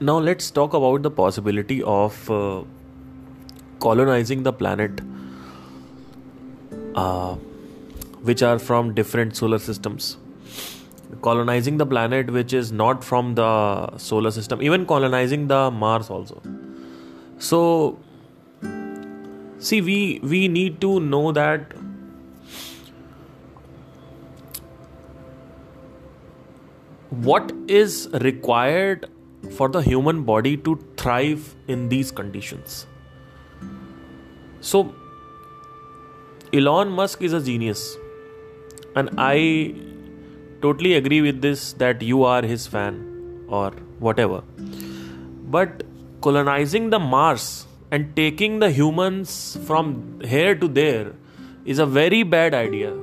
now let's talk about the possibility of uh, colonizing the planet uh, which are from different solar systems. Colonizing the planet which is not from the solar system even colonizing the mars also. So see we we need to know that what is required for the human body to thrive in these conditions. So, Elon Musk is a genius, and I totally agree with this that you are his fan or whatever. But colonizing the Mars and taking the humans from here to there is a very bad idea.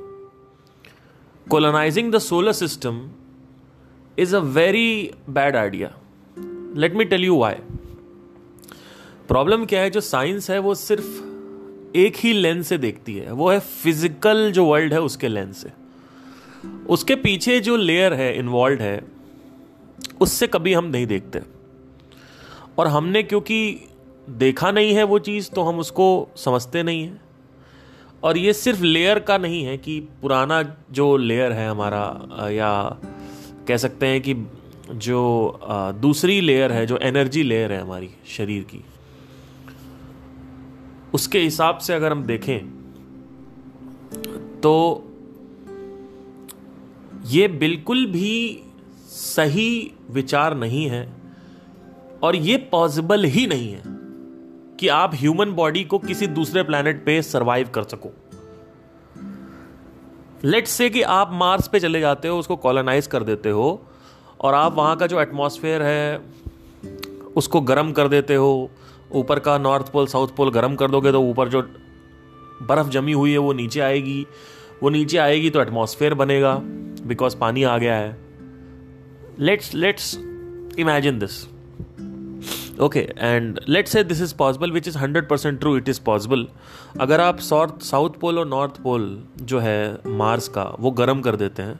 Colonizing the solar system is a very bad idea let me tell you why problem क्या है, जो science है, वो सिर्फ़ एक ही lens से देखती है। वो है फ़िज़िकल जो वर्ल्ड है, उसके लेंस से। उसके पीछे जो लेयर है इन्वॉल्व है, उससे कभी हम नहीं देखते। और हमने क्योंकि देखा नहीं है वो चीज़ तो हम उसको समझते नहीं है। और ये सिर्फ़ लेयर का नहीं है कि पुराना जो लेयर है हमारा, या कह सकते हैं कि जो दूसरी लेयर है, जो एनर्जी लेयर है हमारी शरीर की, उसके हिसाब से अगर हम देखें तो ये बिल्कुल भी सही विचार नहीं है और ये पॉसिबल ही नहीं है कि आप ह्यूमन बॉडी को किसी दूसरे प्लेनेट पे सरवाइव कर सको। लेट्स से कि आप मार्स पे चले जाते हो, उसको कॉलोनाइज कर देते हो और आप वहाँ का जो एटमॉस्फेयर है, उसको गर्म कर देते हो, ऊपर का नॉर्थ पोल साउथ पोल गर्म कर दोगे तो ऊपर जो बर्फ़ जमी हुई है वो नीचे आएगी। वो नीचे आएगी तो एटमॉस्फेयर बनेगा बिकॉज़ पानी आ गया है। Let's let's imagine this okay and let's say this is possible which is hundred percent true it is possible अगर आप सॉर्थ साउथ पोल और नॉर्थ पोल जो है मार्स का, वो गर्म कर देते हैं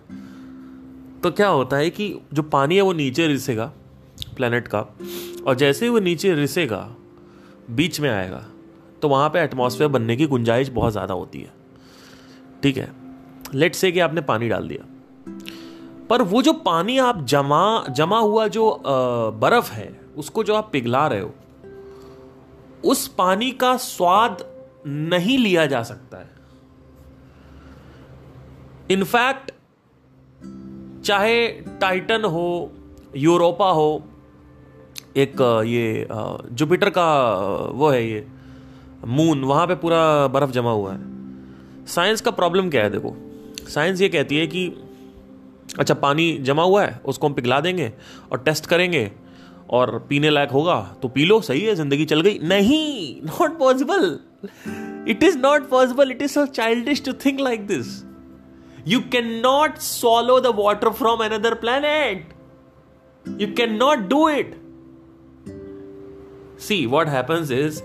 तो क्या होता है कि जो पानी है वो नीचे रिसेगा प्लानट का, और जैसे ही वो नीचे रिसेगा, बीच में आएगा तो वहाँ पे एटमॉस्फेयर बनने की गुंजाइश बहुत ज़्यादा होती है। ठीक है? लेट से कि आपने पानी डाल दिया। पर वो जो पानी आप जमा जमा हुआ जो बर्फ़ है, उसको जो आप पिघला रहे हो, उस पानी का स्वाद नहीं लिया जा सकता है। इनफैक्ट चाहे टाइटन हो, यूरोपा हो, एक ये जुपिटर का वो है ये, मून, वहाँ पे पूरा बर्फ़ जमा हुआ है। साइंस का प्रॉब्लम क्या है देखो? साइंस ये कहती है कि अच्छा पानी जमा हुआ है, उसको हम पिघला देंगे और टेस्ट करेंगे और पीने लायक होगा तो पी लो, सही है, ज़िंदगी चल गई। नहीं not possible it is not possible it is so childish to think like this You cannot swallow the water from another planet. You cannot do it. See, what happens is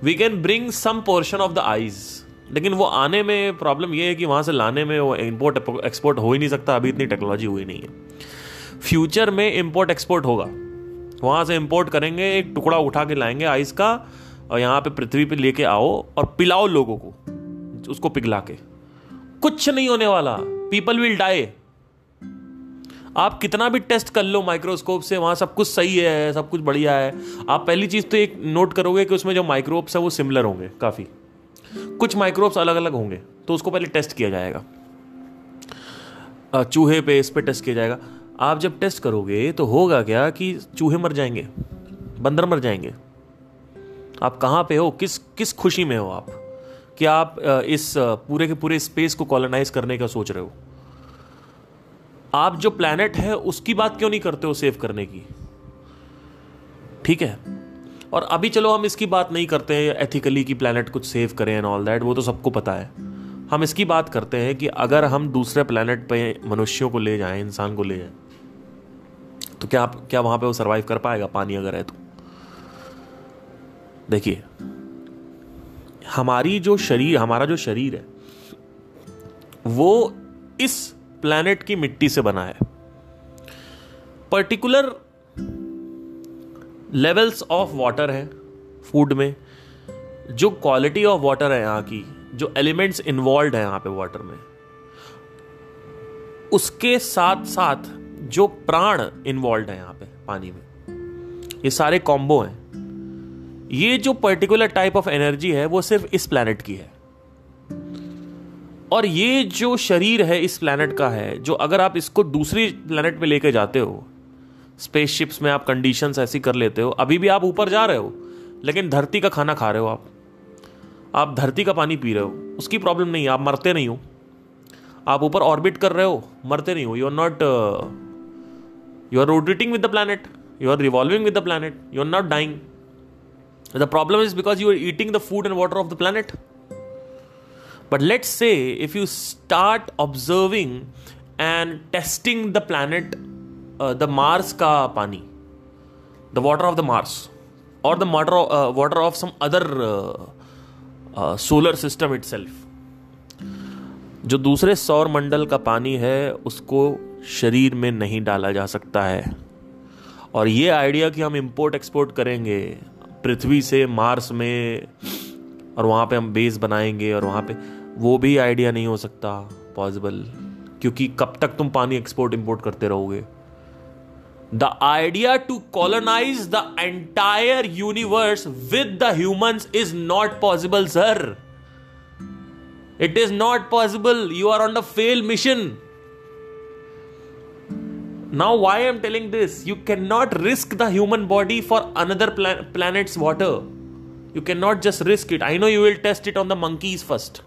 we can bring some portion of the ice. लेकिन वो आने में problem ये है कि वहाँ से लाने में वो इम्पोर्ट एक्सपोर्ट हो ही नहीं सकता अभी इतनी टेक्नोलॉजी हुई नहीं है फ्यूचर में इम्पोर्ट एक्सपोर्ट होगा वहाँ से इम्पोर्ट करेंगे एक टुकड़ा उठा के लाएँगे आइस का और यहाँ पे पृथ्वी पे लेके आओ और पिलाओ लोगों को उसको पिघला के कुछ नहीं होने वाला। पीपल विल डाई आप कितना भी टेस्ट कर लो माइक्रोस्कोप से, वहाँ सब कुछ सही है, सब कुछ बढ़िया है। आप पहली चीज़ तो एक नोट करोगे कि उसमें जो माइक्रोब्स है वो सिमिलर होंगे, काफ़ी। कुछ माइक्रोब्स अलग अलग होंगे तो उसको पहले टेस्ट किया जाएगा। चूहे पे, इस पे टेस्ट किया जाएगा। आप जब टेस्ट करोगे तो होगा क्या कि चूहे मर जाएँगे, बंदर मर जाएँगे। आप कहाँ पे हो? किस किस खुशी में हो आप? कि आप इस पूरे के पूरे स्पेस को कॉलोनाइज करने का सोच रहे हो? आप जो प्लैनेट है, उसकी बात क्यों नहीं करते हो सेव करने की? ठीक है? और अभी चलो हम इसकी बात नहीं करते हैं एथिकली कि प्लैनेट कुछ सेव करें एंड ऑल दैट वो तो सबको पता है। हम इसकी बात करते हैं कि अगर हम दूसरे प्लैनेट पे मनुष्यों को ले जाएँ, इंसान को ले जाएँ तो क्या क्या वहाँ पे वो सरवाइव कर पाएगा पानी अगर है तो? देखिए हमारी जो शरीर, हमारा जो शरीर है, वो इस प्लैनेट की मिट्टी से बना है। पर्टिकुलर लेवल्स ऑफ़ वाटर है फ़ूड में। जो क्वालिटी ऑफ़ वाटर है यहाँ की, जो एलिमेंट्स इन्वॉल्व है यहाँ पे वाटर में। उसके साथ साथ जो प्राण इन्वॉल्व है यहाँ पे, पानी में। ये सारे कॉम्बो हैं। ये जो पर्टिकुलर टाइप ऑफ़ एनर्जी है, वो सिर्फ़ इस प्लैनेट की है। और ये जो शरीर है इस प्लैनेट का है, जो अगर आप इसको दूसरी प्लैनेट पे लेके जाते हो स्पेसशिप्स में आप कंडीशंस ऐसी कर लेते हो, अभी भी आप ऊपर जा रहे हो, लेकिन धरती का खाना खा रहे हो आप। आप धरती का पानी पी रहे हो, उसकी प्रॉब्लम नहीं है आप मरते नहीं हो। आप ऊपर ऑर्बिट कर रहे हो, मरते नहीं हो। You are not you are rotating with the planet you are revolving with the planet you are not dying the problem is because you are eating the food and water of the planet but let's say if you start observing and testing the planet the Mars का पानी the water of the Mars और the water water of some other solar system it जो दूसरे सौर मंडल का पानी है, उसको शरीर में नहीं डाला जा सकता है। और ये आइडिया कि हम इंपोर्ट एक्सपोर्ट करेंगे पृथ्वी से मार्स में और वहाँ पे हम बेस बनाएँगे और वहाँ पे वो भी आइडिया नहीं हो सकता, पॉसिबल। क्योंकि कब तक तुम पानी एक्सपोर्ट इंपोर्ट करते रहोगे? The idea to colonize the entire universe with the humans is not possible sir it is not possible you are on the fail mission Now, why I am telling this? You cannot risk the human body for another plan- planet's water. You cannot just risk it. I know you will test it on the monkeys first.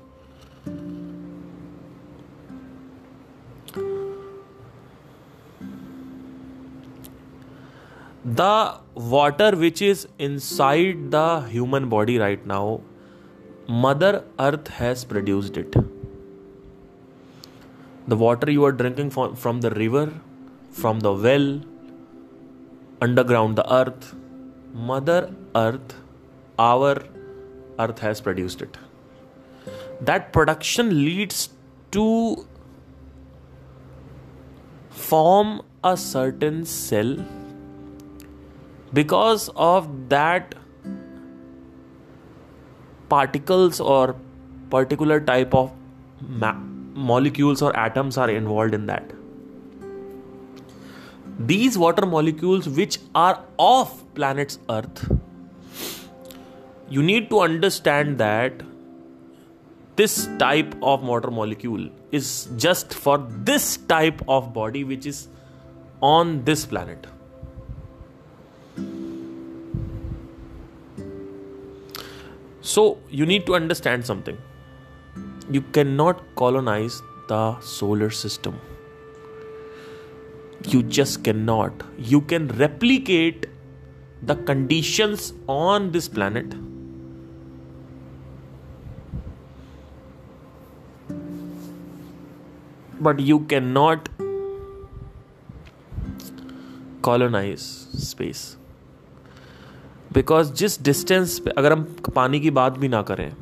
the water which is inside the human body right now, Mother Earth has produced it. The water you are drinking from, from the river, from the well, underground, the earth, Mother Earth, our earth has produced it. That production leads to form a certain cell because of that particles or particular type of ma- molecules or atoms are involved in that these water molecules which are of planet's earth you need to understand that this type of water molecule is just for this type of body which is on this planet So, you need to understand something. You cannot colonize the solar system. You just can not you can replicate the conditions on this planet but you can not colonize space because जिस distance पे, अगर हम पानी की बात भी ना करें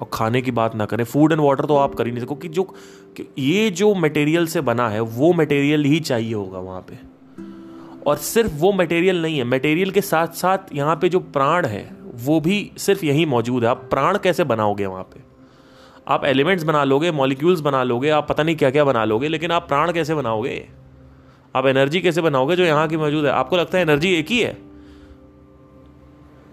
और खाने की बात ना करें फ़ूड एंड वाटर तो आप कर ही नहीं सको कि जो, कि ये जो मटेरियल से बना है, वो मटेरियल ही चाहिए होगा वहाँ पे। और सिर्फ़ वो मटेरियल नहीं है मटेरियल के साथ साथ यहाँ पे जो प्राण है, वो भी सिर्फ़ यही मौजूद है। आप प्राण कैसे बनाओगे वहाँ पे? आप एलिमेंट्स बना लोगे मॉलिक्यूल्स बना लोगे, आप पता नहीं क्या क्या बना लोगे, लेकिन आप प्राण कैसे बनाओगे? आप एनर्जी कैसे बनाओगे जो यहाँ की मौजूद है? आपको लगता है एनर्जी एक ही है?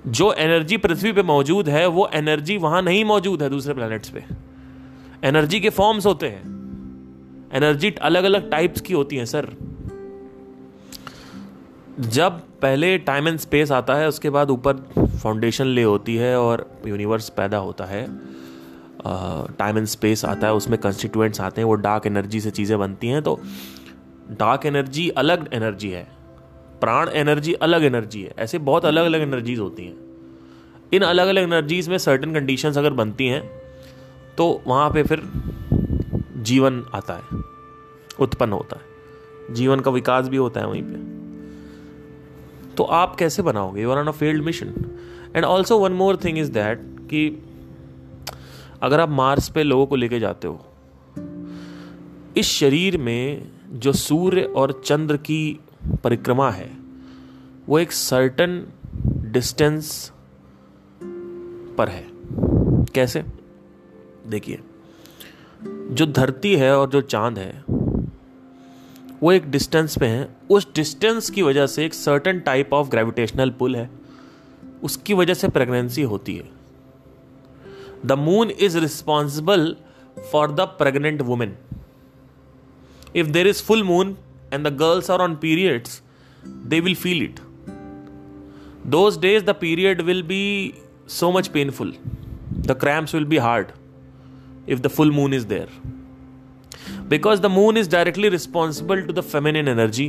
जो एनर्जी पृथ्वी पे मौजूद है, वो एनर्जी वहाँ नहीं मौजूद है दूसरे प्लैनेट्स पे। एनर्जी के फॉर्म्स होते हैं। एनर्जी अलग अलग टाइप्स की होती हैं सर जब पहले टाइम एंड स्पेस आता है, उसके बाद ऊपर फाउंडेशन ले होती है और यूनिवर्स पैदा होता है टाइम एंड स्पेस आता है, उसमें कंस्टिट्यूएंट्स आते हैं, वो डार्क एनर्जी से चीज़ें बनती हैं तो डार्क एनर्जी अलग एनर्जी है। प्राण एनर्जी अलग एनर्जी है। ऐसे बहुत अलग अलग एनर्जीज होती हैं। इन अलग अलग एनर्जीज में सर्टन कंडीशंस अगर बनती हैं तो वहाँ पे फिर जीवन आता है। उत्पन्न होता है। जीवन का विकास भी होता है वहीं पे। तो आप कैसे बनाओगे? You are on a field mission and also one more thing is that कि अगर आप मार्स पे लोगों को लेके जाते हो, इस शरीर में जो सूर्य और चंद्र की परिक्रमा है, वो एक सर्टन डिस्टेंस पर है। कैसे? देखिए, जो धरती है और जो चाँद है, वो एक डिस्टेंस पे है। उस डिस्टेंस की वजह से एक certain type of gravitational pull है। उसकी वजह से प्रेगनेंसी होती है। The moon is responsible for the pregnant women if there is full moon and the girls are on periods they will feel it those days the period will be so much painful the cramps will be hard if the full moon is there because the moon is directly responsible to the feminine energy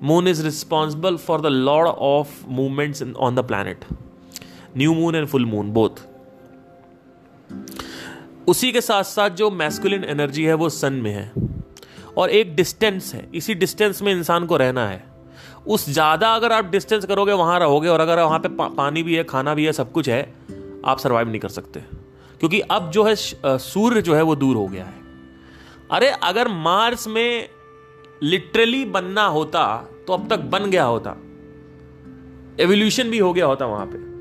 moon is responsible for the lot of movements in, on the planet new moon and full moon both उसी के साथ साथ जो masculine energy है वो सन में है और एक डिस्टेंस है। इसी डिस्टेंस में इंसान को रहना है। उस ज़्यादा अगर आप डिस्टेंस करोगे वहाँ रहोगे और अगर वहाँ पे पा, पानी भी है खाना भी है सब कुछ है आप सर्वाइव नहीं कर सकते। क्योंकि अब जो है सूर्य जो है वो दूर हो गया है। अरे अगर मार्स में लिटरली बनना होता तो अब तक बन गया होता। एवोल्यूशन भी हो गया होता वहाँ पे।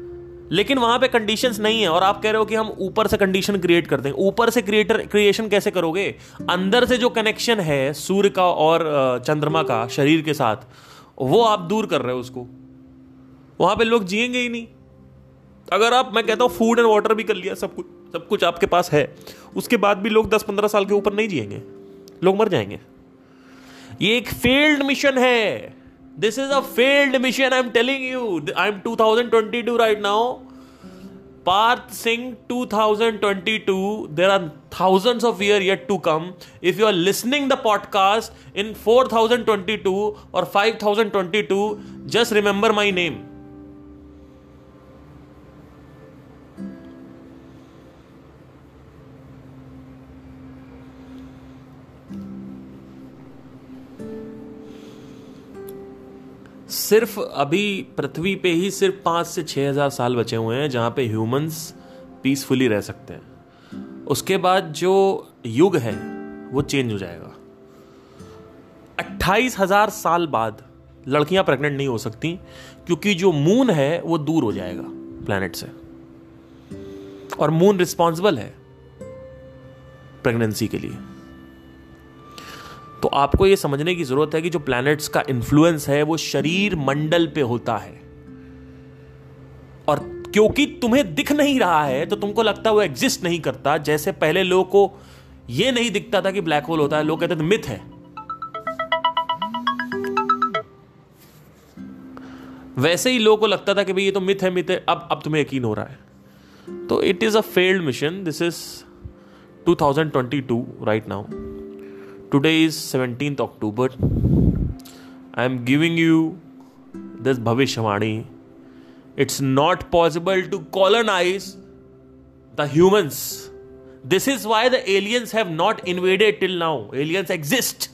लेकिन वहाँ पे कंडीशंस नहीं है और आप कह रहे हो कि हम ऊपर से कंडीशन क्रिएट कर दें ऊपर से क्रिएटर क्रिएशन कैसे करोगे? अंदर से जो कनेक्शन है, सूर्य का और चंद्रमा का, शरीर के साथ, वो आप दूर कर रहे हो उसको। वहाँ पे लोग जिएँगे ही नहीं। अगर आप, मैं कहता हूँ फ़ूड एंड वाटर भी कर लिया, सब कुछ सब कुछ आपके पास है, उसके बाद भी लोग दस पंद्रह साल के ऊपर नहीं जिएँगे। लोग मर जाएँगे। ये एक फेल्ड मिशन है। This is a failed mission, I'm telling you. I'm 2022 right now. Parth Singh 2022. There are thousands of years yet to come. If you are listening the podcast in 4022 or 5022, just remember my name. सिर्फ़ अभी पृथ्वी पे ही सिर्फ़ पाँच से छः हज़ार साल बचे हुए हैं जहाँ पे ह्यूमंस पीसफुली रह सकते हैं। उसके बाद जो युग है, वो चेंज हो जाएगा। अट्ठाईस हज़ार साल बाद लड़कियाँ प्रेग्नेंट नहीं हो सकती, क्योंकि जो मून है, वो दूर हो जाएगा प्लैनेट से। और मून रिस्पॉन्सिबल है प्रेगनेंसी के लिए। तो आपको यह समझने की ज़रूरत है कि जो प्लैनेट्स का इन्फ्लुएंस है, वो शरीर मंडल पे होता है। और क्योंकि तुम्हें दिख नहीं रहा है तो तुमको लगता है वो एग्जिस्ट नहीं करता। जैसे पहले लोगों को यह नहीं दिखता था कि ब्लैक होल होता है, लोग कहते थे मिथ है। वैसे ही लोगों को लगता था कि भाई ये तो मिथ है मिथ है, अब अब तुम्हें यकीन हो रहा है। तो it is a failed mission this is 2022 right now Today is 17th October. I am giving you this Bhavishwani. It's not possible to colonize the humans. This is why the aliens have not invaded till now. Aliens exist,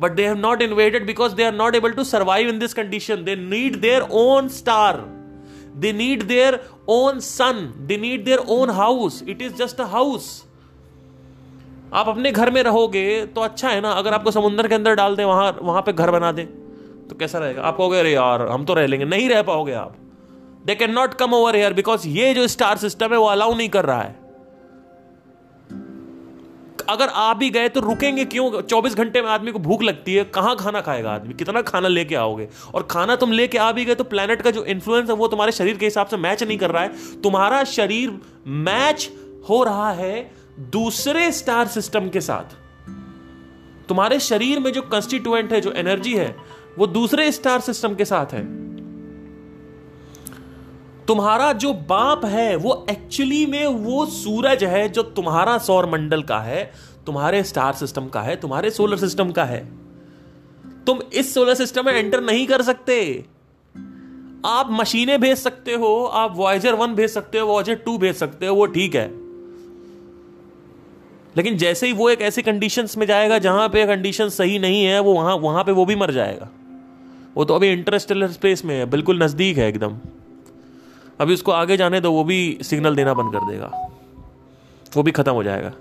but they have not invaded because they are not able to survive in this condition. They need their own star. They need their own sun. They need their own house. It is just a house. आप अपने घर में रहोगे तो अच्छा है ना, अगर आपको समुंदर के अंदर डाल दे, वहाँ वहाँ पे घर बना दे तो कैसा रहेगा? आप कहोगे, अरे यार, हम तो रह लेंगे। नहीं रह पाओगे आप। They can not come over here because ये जो स्टार सिस्टम है, वो अलाउ नहीं कर रहा है। अगर आ भी गए तो रुकेंगे क्यों? 24 घंटे में आदमी को भूख लगती है, कहाँ खाना खाएगा आदमी? कितना खाना लेके आओगे? और खाना तुम लेके आ भी गए तो प्लेनेट का जो इन्फ्लुएंस है, वो तुम्हारे शरीर के हिसाब से मैच नहीं कर रहा है। तुम्हारा शरीर मैच हो रहा है दूसरे स्टार सिस्टम के साथ। तुम्हारे शरीर में जो कंस्टिट्यूएंट है, जो एनर्जी है, वो दूसरे स्टार सिस्टम के साथ है। तुम्हारा जो बाप है, वो एक्चुअली में वो सूरज है, जो तुम्हारा सौर मंडल का है, तुम्हारे स्टार सिस्टम का है, तुम्हारे सोलर सिस्टम का है। तुम इस सोलर सिस्टम में एंटर नहीं कर सकते। आप मशीनें भेज सकते हो, आप वॉयजर वन भेज सकते हो वॉयजर टू भेज सकते हो, वो ठीक है। लेकिन जैसे ही वो एक ऐसी कंडीशंस में जाएगा, जहाँ पे कंडीशन सही नहीं है, वो वहाँ वहाँ पे वो भी मर जाएगा। वो तो अभी इंटरस्टेलर स्पेस में है, बिल्कुल नज़दीक है एकदम। अभी उसको आगे जाने दो, वो भी सिग्नल देना बंद कर देगा। वो भी खत्म हो जाएगा।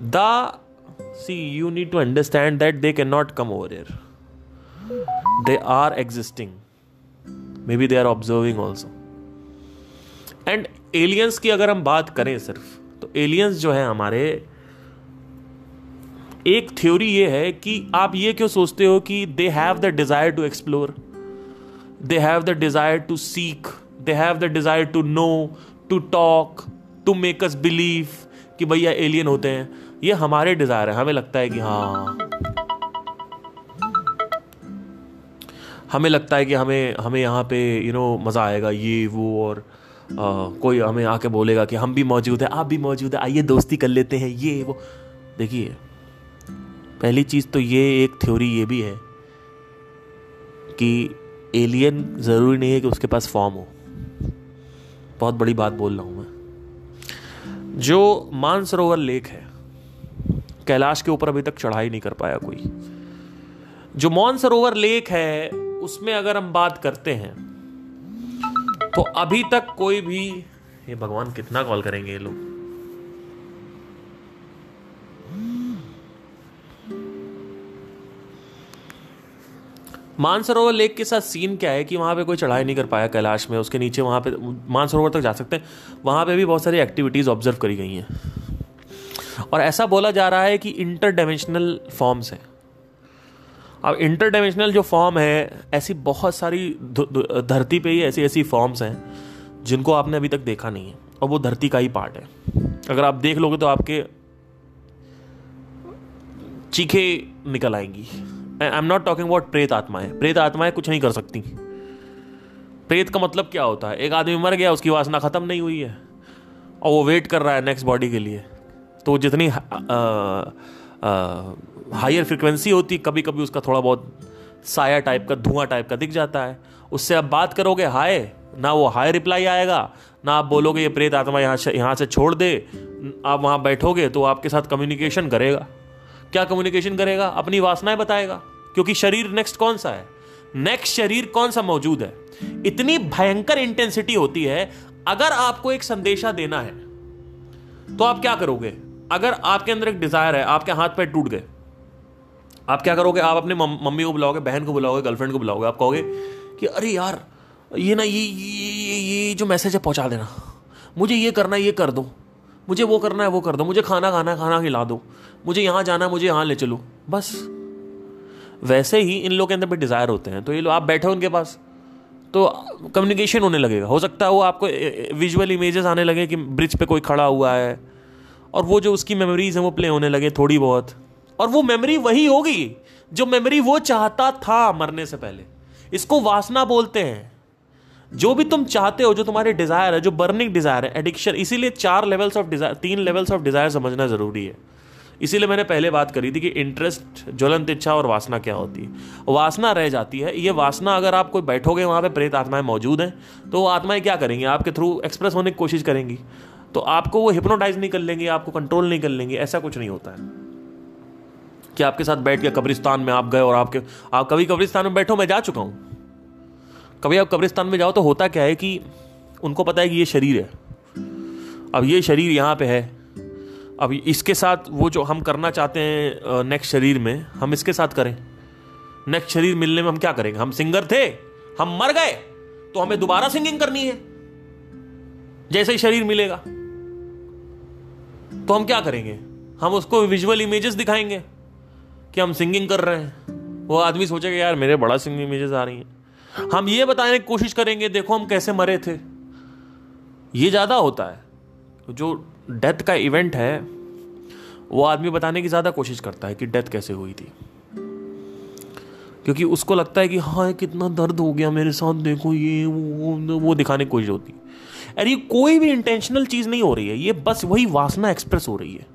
The see you need to understand that they can not come over air they are existing may be they are observing also and aliens की अगर हम बात करें सिर्फ़ एलियंस जो है हमारे एक थ्योरी ये है कि आप ये क्यों सोचते हो कि they have the desire to explore they have the desire to seek they have the desire to know to talk to make us believe कि भैया एलियन होते हैं। ये हमारे डिज़ायर है। हमें लगता है कि हाँ। हमें लगता है कि हमें हमें यहाँ पे यू you नो know, मज़ा आएगा ये वो और कोई हमें आके बोलेगा कि हम भी मौजूद है, आप भी मौजूद है, आइए दोस्ती कर लेते हैं, ये, वो। देखिए, पहली चीज़ तो ये, एक थ्योरी ये भी है कि एलियन ज़रूरी नहीं है कि उसके पास फॉर्म हो। बहुत बड़ी बात बोल रहा हूँ मैं। जो मानसरोवर लेक है, कैलाश के ऊपर अभी तक चढ़ाई नहीं कर पाया कोई। जो मानसरोवर लेक है, उसमें अगर हम बात करते हैं तो अभी तक कोई भी, ये भगवान कितना कॉल करेंगे ये लोग? मानसरोवर लेक के साथ सीन क्या है कि वहाँ पे कोई चढ़ाई नहीं कर पाया कैलाश में? उसके नीचे वहाँ पे, मानसरोवर तक जा सकते हैं। वहाँ पे भी बहुत सारी एक्टिविटीज़ ऑब्ज़र्व करी गई हैं। और ऐसा बोला जा रहा है कि इंटर डायमेंशनल फॉर्म्स हैं। अब इंटर डायमेंशनल जो फॉर्म है, ऐसी बहुत सारी धरती पे ही ऐसी ऐसी फॉर्म्स हैं, जिनको आपने अभी तक देखा नहीं है, और वो धरती का ही पार्ट है। अगर आप देख लोगे तो आपके चीखे निकल आएँगी। I am not talking about प्रेत आत्माएँ प्रेत आत्माएँ कुछ नहीं कर सकती। प्रेत का मतलब क्या होता है? एक आदमी मर गया, उसकी वासना खत्म नहीं हुई है, और वो वेट कर रहा है नेक्स्ट बॉडी के लिए। तो जितनी हायर फ्रिक्वेंसी होती कभी कभी उसका थोड़ा बहुत साया टाइप का, धुआँ टाइप का दिख जाता है। उससे आप बात करोगे, हाय, ना वो हाय रिप्लाई आएगा, ना आप बोलोगे, ये प्रेत आत्मा यहाँ से यहाँ से छोड़ दे, आप वहाँ बैठोगे तो आपके साथ कम्युनिकेशन करेगा। क्या कम्युनिकेशन करेगा? अपनी वासनाएँ बताएगा, क्योंकि शरीर नेक्स्ट कौन सा है? नेक्स्ट शरीर कौन सा मौजूद है? इतनी भयंकर इंटेंसिटी होती है, अगर आपको एक संदेशा देना है तो आप क्या करोगे? अगर आपके अंदर एक डिज़ायर है, आपके हाथ पैर टूट गए, आप क्या करोगे? आप अपने मम्मी को बुलाओगे, बहन को बुलाओगे गर्लफ्रेंड को बुलाओगे, आप कहोगे कि, अरे यार, ये ना, ये ये ये जो मैसेज है, पहुँचा देना। मुझे ये करना है ये कर दो। मुझे वो करना है, वो कर दो। मुझे खाना खाना है खाना खिला दो। मुझे यहाँ जाना है, मुझे यहाँ ले चलो। बस। वैसे ही इन लोग के अंदर भी डिज़ायर होते हैं। तो ये लोग आप बैठे उनके पास तो कम्युनिकेशन होने लगेगा। हो सकता है वो आपको विजुअल इमेजेस आने लगे कि ब्रिज पे कोई खड़ा हुआ है। और वो जो उसकी मेमोरीज हैं, वो प्ले होने लगे थोड़ी बहुत। और वो मेमोरी वही होगी जो मेमोरी वो चाहता था मरने से पहले। इसको वासना बोलते हैं। जो भी तुम चाहते हो, जो तुम्हारे डिज़ायर है, जो बर्निंग डिज़ायर है एडिक्शन इसीलिए चार लेवल्स ऑफ़ डिज़ायर तीन लेवल्स ऑफ़ डिज़ायर समझना ज़रूरी है। इसीलिए मैंने पहले बात करी थी कि इंटरेस्ट ज्वलंत इच्छा और वासना क्या होती है। वासना रह जाती है। ये वासना अगर आप कोई बैठोगे, वहाँ पे प्रेत आत्माएँ मौजूद हैं तो वो आत्माएँ क्या करेंगी? आपके थ्रू एक्सप्रेस होने की कोशिश करेंगी। तो आपको वो हिप्नोटाइज नहीं कर लेंगे, आपको कंट्रोल नहीं कर लेंगे, ऐसा कुछ नहीं होता है। कि आपके साथ बैठ के कब्रिस्तान में आप गए और आपके, आप कभी कब्रिस्तान में बैठो, मैं जा चुका हूँ। कभी आप कब्रिस्तान में जाओ तो होता क्या है कि उनको पता है कि ये शरीर है। अब ये शरीर यहाँ पे है। अब इसके साथ वो जो हम करना चाहते हैं नेक्स्ट शरीर में, हम इसके साथ करें। नेक्स्ट शरीर मिलने में हम क्या करेंगे? हम सिंगर थे, हम मर गए तो हमें दोबारा सिंगिंग करनी है। जैसे ही शरीर मिलेगा। तो हम क्या करेंगे? हम उसको विजुअल इमेजेस दिखाएँगे कि हम सिंगिंग कर रहे हैं। वो आदमी सोचेगा यार मेरे बड़ा सिंगिंग इमेजेस आ रही हैं। हम ये बताने की कोशिश करेंगे, देखो हम कैसे मरे थे। ये ज़्यादा होता है। जो डेथ का इवेंट है, वो आदमी बताने की ज़्यादा कोशिश करता है कि डेथ कैसे हुई थी। क्योंकि उसको लगता है कि हाँ कितना दर्द हो गया मेरे साथ, देखो ये, वो वो दिखाने की कोशिश होती अरे ये कोई भी इंटेंशनल चीज़ नहीं हो रही है, ये बस वही वासना एक्सप्रेस हो रही है।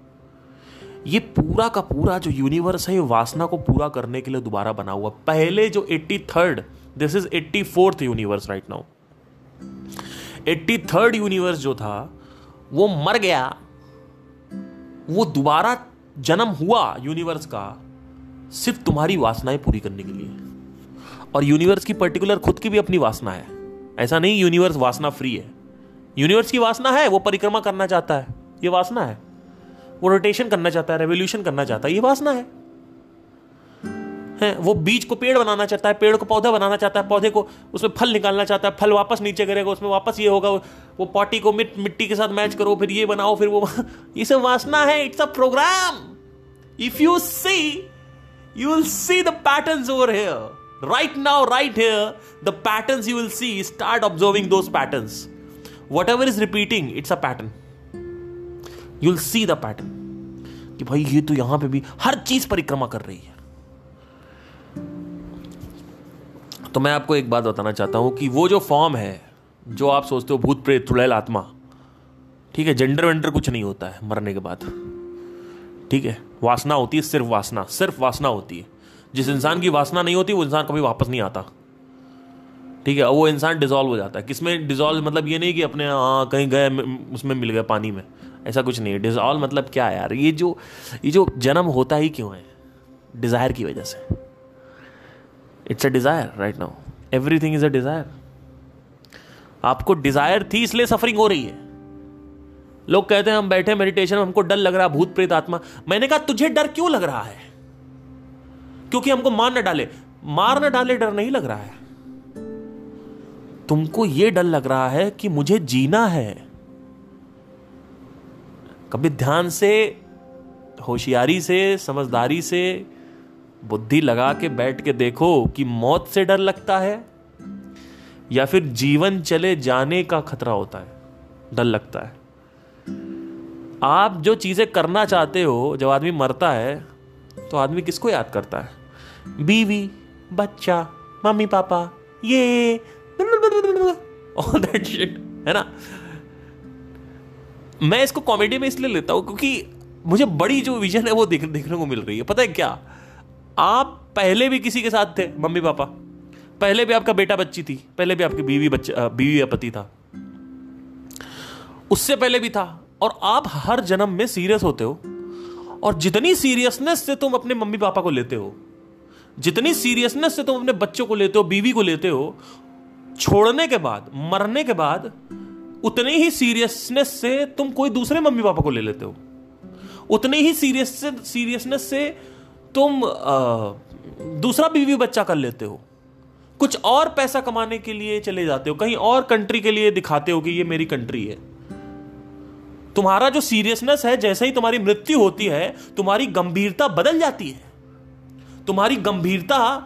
ये पूरा का पूरा जो यूनिवर्स है, ये वासना को पूरा करने के लिए दोबारा बना हुआ। पहले जो eighty third this is eighty fourth universe right now eighty third universe जो था, वो मर गया। वो दोबारा जन्म हुआ यूनिवर्स का, सिर्फ़ तुम्हारी वासनाएँ पूरी करने के लिए। और यूनिवर्स की पर्टिकुलर खुद की भी अपनी वासना है। ऐसा नहीं यूनिवर्स वासना फ्री है। यूनिवर्स की वासना है, वो परिक्रमा करना चाहता है, ये वासना है। वो रोटेशन करना चाहता है रेवोल्यूशन करना चाहता है, ये वासना है। है, वो बीज को पेड़ बनाना चाहता है, पेड़ को पौधा बनाना चाहता है, पौधे को उसमें फल निकालना चाहता है, फल वापस नीचे करेगा, उसमें वापस ये होगा, वो पॉटी को मिट, मिट्टी के साथ मैच करो, फिर ये बनाओ, फिर वो ये सब वासना है it's a program if you see you will see the pattern over here right now right here the pattern you will see start observing those pattern whatever is repeating it's a pattern you will see the pattern कि भाई, ये तो यहाँ पे भी हर चीज़ परिक्रमा कर रही है। तो मैं आपको एक बात बताना चाहता हूँ कि वो जो फॉर्म है, जो आप सोचते हो भूत प्रेत तुड़ैल आत्मा, ठीक है जेंडर वेंडर कुछ नहीं होता है मरने के बाद। ठीक है, वासना होती है, सिर्फ़ वासना सिर्फ़ वासना होती है। जिस इंसान की वासना नहीं होती, वो इंसान कभी वापस नहीं आता। ठीक है, वो इंसान डिजोल्व हो जाता है। किसमें डिजोल्व मतलब ये नहीं कि अपने हाँ कहीं गए उसमें मिल गए पानी में। ऐसा कुछ नहीं है। डिजोल्व मतलब क्या है यार? ये जो ये जो जन्म होता ही क्यों है? डिज़ायर की वजह से। It's a desire right now everything is a desire आपको डिज़ायर थी, इसलिए सफरिंग हो रही है। लोग कहते हैं, हम बैठे मेडिटेशन में, हमको डर लग रहा है, भूत प्रेत आत्मा। मैंने कहा, तुझे डर क्यों लग रहा है? क्योंकि हमको मार न डाले। मार न डाले, डर नहीं लग रहा है। तुमको ये डर लग रहा है कि मुझे जीना है। कभी ध्यान से, होशियारी से, समझदारी से, बुद्धि लगा के बैठ के देखो कि मौत से डर लगता है या फिर जीवन चले जाने का खतरा होता है। डर लगता है। आप जो चीज़ें करना चाहते हो, जब आदमी मरता है तो आदमी किसको याद करता है? बीवी, बच्चा मम्मी पापा ये ऑल दैट शिट है ना? मैं इसको कॉमेडी में इसलिए लेता हूँ क्योंकि मुझे बड़ी जो विजन है वो देख, देखने को मिल रही है। पता है क्या? आप पहले भी किसी के साथ थे मम्मी पापा। पहले भी आपका बेटा बच्ची थी पहले भी आपकी बीवी बच्चा बीवी या पति था। उससे पहले भी था और आप हर जन्म में सीरियस होते हो और जितनी सीरियसनेस से तुम अपने मम्मी पापा को लेते हो जितनी सीरियसनेस से तुम अपने बच्चों को लेते हो बीवी को लेते हो छोड़ने के बाद मरने के बाद उतनी ही सीरियसनेस से तुम कोई दूसरे मम्मी पापा को ले लेते हो। उतनी ही सीरियस से सीरियसनेस से तुम आ, दूसरा बीवी बच्चा कर लेते हो। कुछ और पैसा कमाने के लिए चले जाते हो कहीं और कंट्री के लिए दिखाते हो कि ये मेरी कंट्री है। तुम्हारा जो सीरियसनेस है जैसे ही तुम्हारी मृत्यु होती है तुम्हारी गंभीरता बदल जाती है। तुम्हारी गंभीरता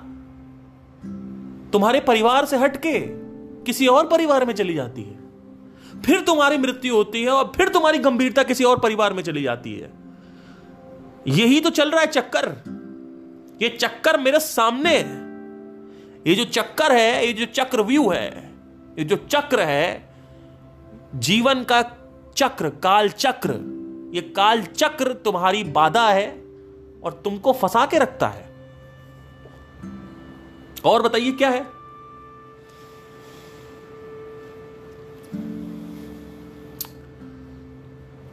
तुम्हारे परिवार से हटके किसी और परिवार में चली जाती है। फिर तुम्हारी मृत्यु होती है और फिर तुम्हारी गंभीरता किसी और परिवार में चली जाती है। यही तो चल रहा है चक्कर। ये चक्कर मेरे सामने है। ये जो चक्कर है, ये जो चक्र व्यू है, ये जो चक्र है, जीवन का चक्र, काल चक्र, ये काल चक्र तुम्हारी बाधा है और तुमको फंसा के रखता है। और बताइए क्या है?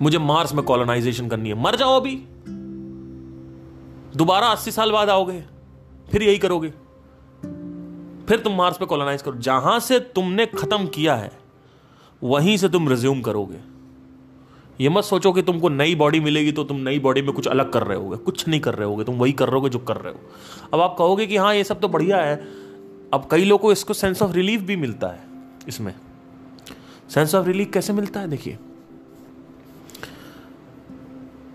मुझे मार्स में कॉलोनाइजेशन करनी है। मर जाओ अभी। दोबारा अस्सी साल बाद आओगे। फिर यही करोगे। फिर तुम मार्स पे कॉलोनाइज करो। जहाँ से तुमने खत्म किया है, वहीं से तुम रिज्यूम करोगे। ये मत सोचो कि तुमको नई बॉडी मिलेगी तो तुम नई बॉडी में कुछ अलग कर रहे होगे। कुछ नहीं कर रहे होगे। तुम वही कर रहे होगे जो कर रहे हो। अब आप कहोगे कि हाँ ये सब तो बढ़िया है। अब कई लोगों को इसको सेंस ऑफ़ रिलीफ भी मिलता है इसमें। सेंस ऑफ़ रिलीफ कैसे मिलता है? देखिए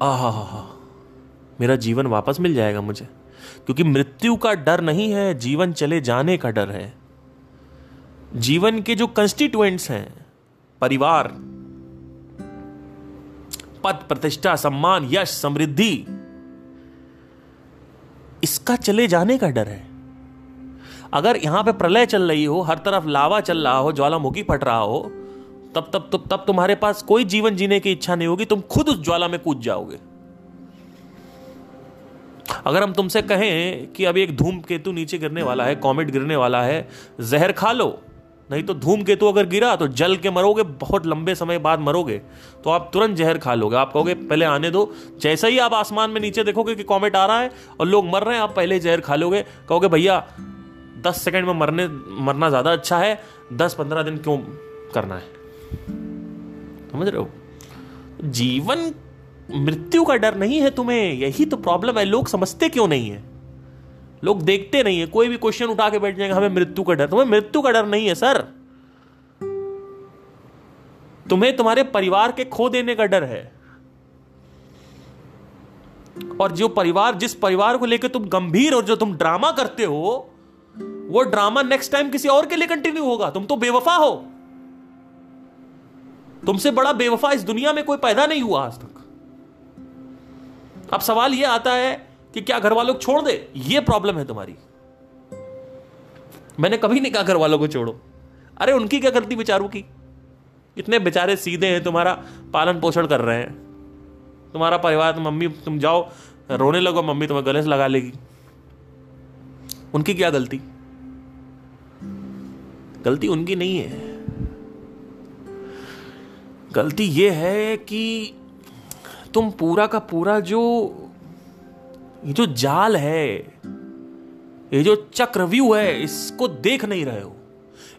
आ, हा हा हा। मेरा जीवन वापस मिल जाएगा मुझे। क्योंकि मृत्यु का डर नहीं है, जीवन चले जाने का डर है। जीवन के जो कंस्टिट्यूएंट्स हैं, परिवार, पद, प्रतिष्ठा, सम्मान, यश, समृद्धि, इसका चले जाने का डर है। अगर यहाँ पे प्रलय चल रही हो, हर तरफ़ लावा चल रहा हो, ज्वालामुखी फट रहा हो तब तब तब तब तुम्हारे पास कोई जीवन जीने की इच्छा नहीं होगी, तुम खुद उस ज्वाला में कूद जाओगे। अगर हम तुमसे कहें कि अभी एक धूम केतु नीचे गिरने वाला है, कॉमेट गिरने वाला है, जहर खा लो, नहीं तो धूम केतु अगर गिरा तो जल के मरोगे, बहुत लंबे समय बाद मरोगे तो आप तुरंत जहर खा लोगे। आप कहोगे, पहले आने दो। जैसे ही आप आसमान में नीचे देखोगे कि कॉमेट आ रहा है और लोग मर रहे हैं, आप पहले जहर खा लोगे। कहोगे, भैया, दस सेकेंड में मरने, मरना ज़्यादा अच्छा है, दस पंद्रह दिन क्यों करना है? समझ रहे हो? जीवन, मृत्यु का डर नहीं है तुम्हें। यही तो प्रॉब्लम है। लोग समझते क्यों नहीं है? लोग देखते नहीं है। कोई भी क्वेश्चन उठा के बैठ जाएगा, हमें मृत्यु का डर। तुम्हें मृत्यु का डर नहीं है, सर। तुम्हें तुम्हारे परिवार के खो देने का डर है। और जो परिवार, जिस परिवार को लेकर तुम गंभीर और जो तुम ड्रामा करते हो, वो ड्रामा नेक्स्ट टाइम किसी और के लिए कंटिन्यू होगा। तुम तो बेवफा हो। तुमसे बड़ा बेवफा इस दुनिया में कोई पैदा नहीं हुआ आज तक। अब सवाल यह आता है कि क्या घर वालों को छोड़ दे? ये प्रॉब्लम है तुम्हारी। मैंने कभी नहीं कहा घर वालों को छोड़ो। अरे, उनकी क्या गलती बेचारों की? इतने बेचारे सीधे हैं, तुम्हारा पालन पोषण कर रहे हैं। तुम्हारा परिवार मम्मी, तुम जाओ, रोने लगो, मम्मी तुम्हें गले से लगा लेगी। उनकी क्या गलती? गलती उनकी नहीं है। गलती ये है कि तुम पूरा का पूरा जो, ये जो जाल है, ये जो चक्रव्यूह है, इसको देख नहीं रहे हो।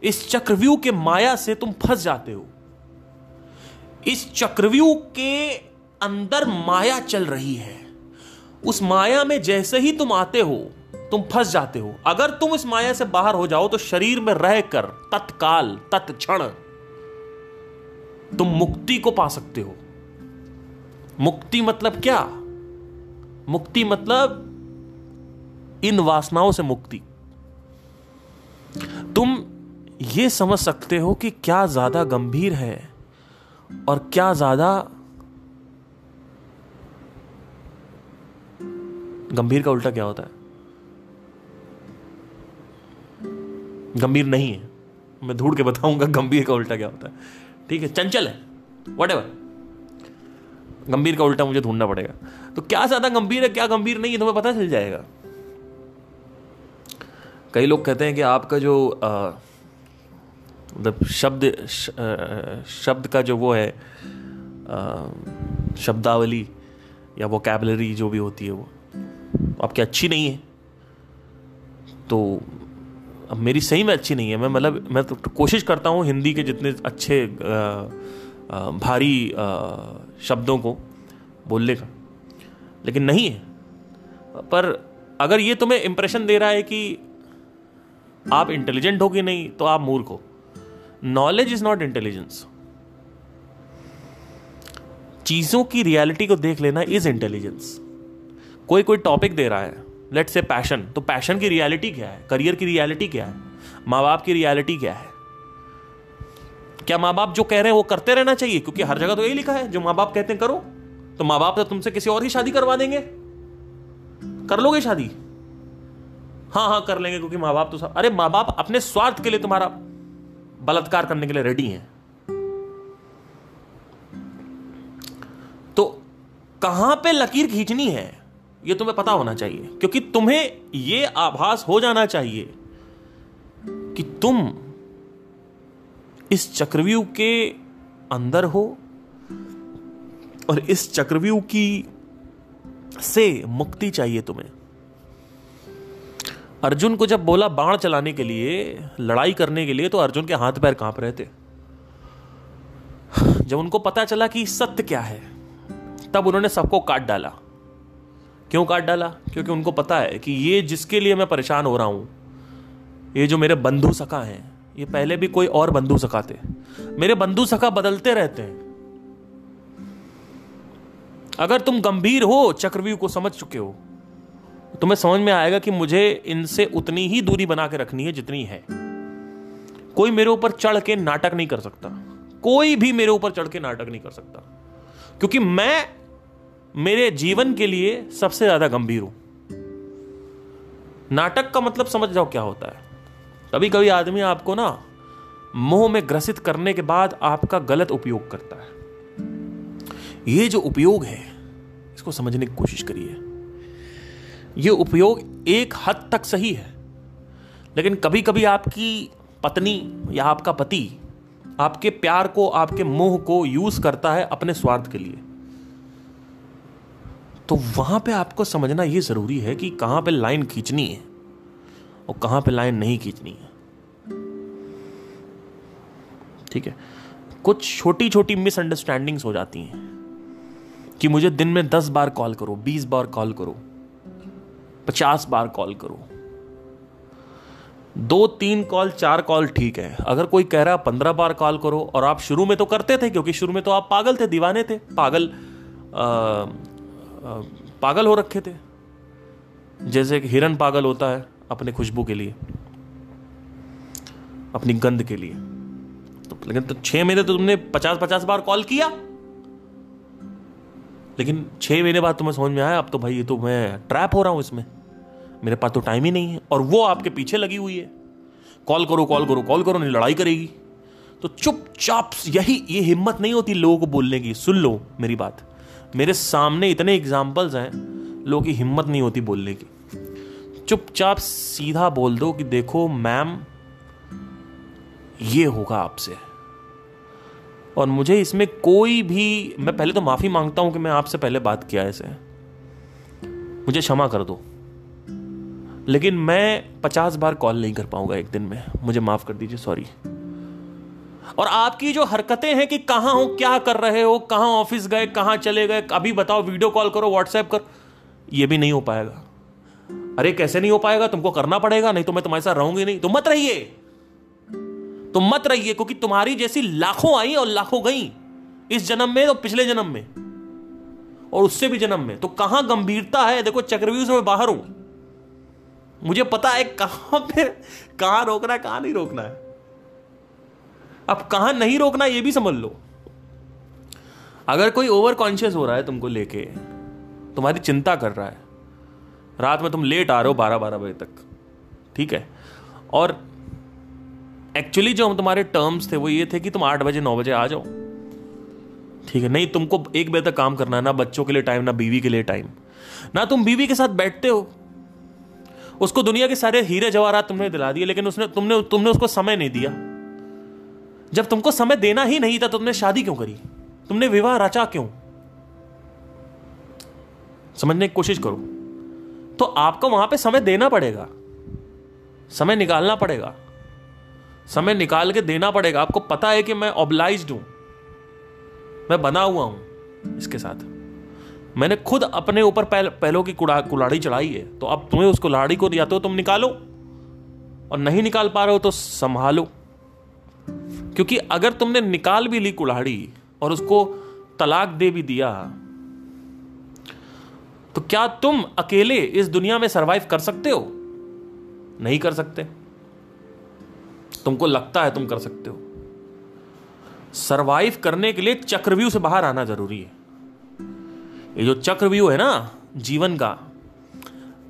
इस चक्रव्यूह के माया से तुम फंस जाते हो। इस चक्रव्यूह के अंदर माया चल रही है। उस माया में जैसे ही तुम आते हो, तुम फंस जाते हो। अगर तुम इस माया से बाहर हो जाओ तो शरीर में रहकर तत्काल, तत्क्षण तुम मुक्ति को पा सकते हो। मुक्ति मतलब क्या? मुक्ति मतलब इन वासनाओं से मुक्ति। तुम ये समझ सकते हो कि क्या ज़्यादा गंभीर है और क्या ज़्यादा गंभीर का उल्टा क्या होता है? गंभीर नहीं है। मैं ढूंढ के बताऊँगा गंभीर का उल्टा क्या होता है। ठीक है चंचल है वट गंभीर का उल्टा मुझे ढूंढना पड़ेगा। तो क्या ज़्यादा गंभीर है क्या गंभीर नहीं है तुम्हें पता चल जाएगा। कई लोग कहते हैं कि आपका जो मतलब शब्द श, शब्द का जो वो है आ, शब्दावली या वो कैबलरी जो भी होती है वो आपकी अच्छी नहीं है। तो अब मेरी सही में अच्छी नहीं है। मैं मतलब मैं तो कोशिश करता हूँ हिंदी के जितने अच्छे आ, आ, भारी आ, शब्दों को बोलने का। लेकिन नहीं है। पर अगर ये तुम्हें इंप्रेशन दे रहा है कि आप इंटेलिजेंट हो कि नहीं तो आप मूर्ख हो। नॉलेज इज़ नॉट इंटेलिजेंस चीज़ों की रियलिटी को देख लेना इज़ इंटेलिजेंस कोई कोई टॉपिक दे रहा है लेट से पैशन तो पैशन की रियलिटी क्या है? करियर की रियलिटी क्या है? माँ बाप की रियलिटी क्या है? क्या माँ बाप जो कह रहे हैं वो करते रहना चाहिए? क्योंकि हर जगह तो यही लिखा है, जो माँ बाप कहते हैं करो तो माँ बाप तो तुमसे किसी और की शादी करवा देंगे। कर लोगे शादी? हाँ हाँ कर लेंगे, क्योंकि माँ बाप तो अरे माँ बाप अपने स्वार्थ के लिए तुम्हारा बलात्कार करने के लिए रेडी हैं। तो कहाँ पे लकीर खींचनी है? ये तुम्हें पता होना चाहिए, क्योंकि तुम्हें यह आभास हो जाना चाहिए कि तुम इस चक्रव्यूह के अंदर हो और इस चक्रव्यूह की से मुक्ति चाहिए तुम्हें। अर्जुन को जब बोला बाण चलाने के लिए, लड़ाई करने के लिए तो अर्जुन के हाथ पैर काँप रहे थे। जब उनको पता चला कि सत्य क्या है, तब उन्होंने सबको काट डाला। क्यों काट डाला? क्योंकि उनको पता है कि ये जिसके लिए मैं परेशान हो रहा हूँ, ये जो मेरे बंधु सखा हैं, ये पहले भी कोई और बंधु सखा थे। मेरे बंधु सखा बदलते रहते हैं। अगर तुम गंभीर हो, चक्रव्यूह को समझ चुके हो, तुम्हें समझ में आएगा कि मुझे इनसे उतनी ही दूरी बना के रखनी है जितनी है। कोई मेरे ऊपर चढ़ के नाटक नहीं कर सकता। कोई भी मेरे ऊपर चढ़ के नाटक नहीं कर सकता। क्योंकि मैं मेरे जीवन के लिए सबसे ज़्यादा गंभीर हूँ। नाटक का मतलब समझ जाओ क्या होता है। कभी कभी आदमी आपको ना मोह में ग्रसित करने के बाद आपका गलत उपयोग करता है। ये जो उपयोग है, इसको समझने की कोशिश करिए। ये उपयोग एक हद तक सही है, लेकिन कभी कभी आपकी पत्नी या आपका पति आपके प्यार को, आपके मोह को यूज़ करता है अपने स्वार्थ के लिए। तो वहाँ पे आपको समझना यह ज़रूरी है कि कहाँ पे लाइन खींचनी है और कहाँ पे लाइन नहीं खींचनी है। ठीक है? कुछ छोटी छोटी मिसअंडरस्टैंडिंग्स हो जाती हैं कि मुझे दिन में दस बार कॉल करो बीस बार कॉल करो पचास बार कॉल करो। दो तीन कॉल चार कॉल ठीक है। अगर कोई कह रहा पंद्रह बार कॉल करो और आप शुरू में तो करते थे क्योंकि शुरू में तो आप पागल थे दीवाने थे। पागल आ, पागल हो रखे थे। जैसे कि हिरन पागल होता है अपने खुशबू के लिए, अपनी गंध के लिए। तो लेकिन तो छह महीने तो तुमने पचास पचास बार कॉल किया। लेकिन छह महीने बाद तुम्हें समझ में आया, अब तो भाई ये तो मैं ट्रैप हो रहा हूँ इसमें। मेरे पास तो टाइम ही नहीं है, और वो आपके पीछे लगी हुई है। कॉल करो कॉल करो कॉल करो, नहीं लड़ाई करेगी। तो चुपचाप यही, ये हिम्मत नहीं होती लोगों को बोलने की, सुन लो मेरी बात। मेरे सामने इतने एग्जाम्पल्स हैं, लोगों की हिम्मत नहीं होती बोलने की। चुपचाप सीधा बोल दो कि देखो मैम ये होगा आपसे। और मुझे इसमें कोई भी, मैं पहले तो माफ़ी माँगता हूँ कि मैं आपसे पहले बात किया ऐसे मुझे क्षमा कर दो। लेकिन मैं पचास बार कॉल नहीं कर पाऊँगा एक दिन में। मुझे माफ़ कर दीजिए सॉरी और आपकी जो हरकतें हैं कि कहाँ हो, क्या कर रहे हो, कहाँ ऑफ़िस गए, कहाँ चले गए, अभी बताओ, वीडियो कॉल करो व्हाट्सएप कर, ये भी नहीं हो पाएगा। अरे कैसे नहीं हो पाएगा? तुमको करना पड़ेगा, नहीं तो मैं तुम्हारे साथ रहूँगी नहीं। तो मत रहिए। तुम मत रहिए, क्योंकि तुम्हारी जैसी लाखों आई और लाखों गई, इस जन्म में और पिछले जन्म में, और उससे भी जन्म में। तो कहाँ गंभीरता है? देखो, चक्रव्यूह मैं बाहर हूँ। मुझे पता है कहाँ पे कहाँ रोकना है, कहाँ नहीं रोकना है। अब कहाँ नहीं रोकना ये भी समझ लो। अगर कोई ओवर कॉन्शियस हो रहा है तुमको लेके, तुम्हारी चिंता कर रहा है, रात में तुम लेट आ रहे हो बारह बारह बजे तक, ठीक है? और एक्चुअली जो हम तुम्हारे टर्म्स थे वो ये थे कि तुम आठ बजे, नौ बजे आ जाओ, ठीक है? नहीं, तुमको एक बजे तक काम करना है, ना बच्चों के लिए टाइम ना बीवी के लिए टाइम ना तुम बीवी के साथ बैठते हो। उसको दुनिया के सारे हीरे जवाहरात तुमने दिला दिए, लेकिन उसने, तुमने तुमने उसको समय नहीं दिया। जब तुमको समय देना ही नहीं था तो तुमने शादी क्यों करी? तुमने विवाह रचा क्यों? समझने की कोशिश करो। तो आपको वहाँ पे समय देना पड़ेगा। समय निकालना पड़ेगा। समय निकाल के देना पड़ेगा। आपको पता है कि मैं ऑब्लाइज हूँ। मैं बना हुआ हूँ इसके साथ। मैंने खुद अपने ऊपर पहल, पहलों की कुलाड़ी चढ़ाई है। तो अब तुम्हें उस कुलाड़ी को या तो तुम निकालो। और नहीं निकाल पा रहे हो तो संभालो। क्योंकि अगर तुमने निकाल भी ली कुल्हाड़ी और उसको तलाक दे भी दिया तो क्या तुम अकेले इस दुनिया में सरवाइव कर सकते हो? नहीं कर सकते। तुमको लगता है तुम कर सकते हो। सरवाइव करने के लिए चक्रव्यूह से बाहर आना ज़रूरी है। ये जो चक्रव्यूह है ना, जीवन का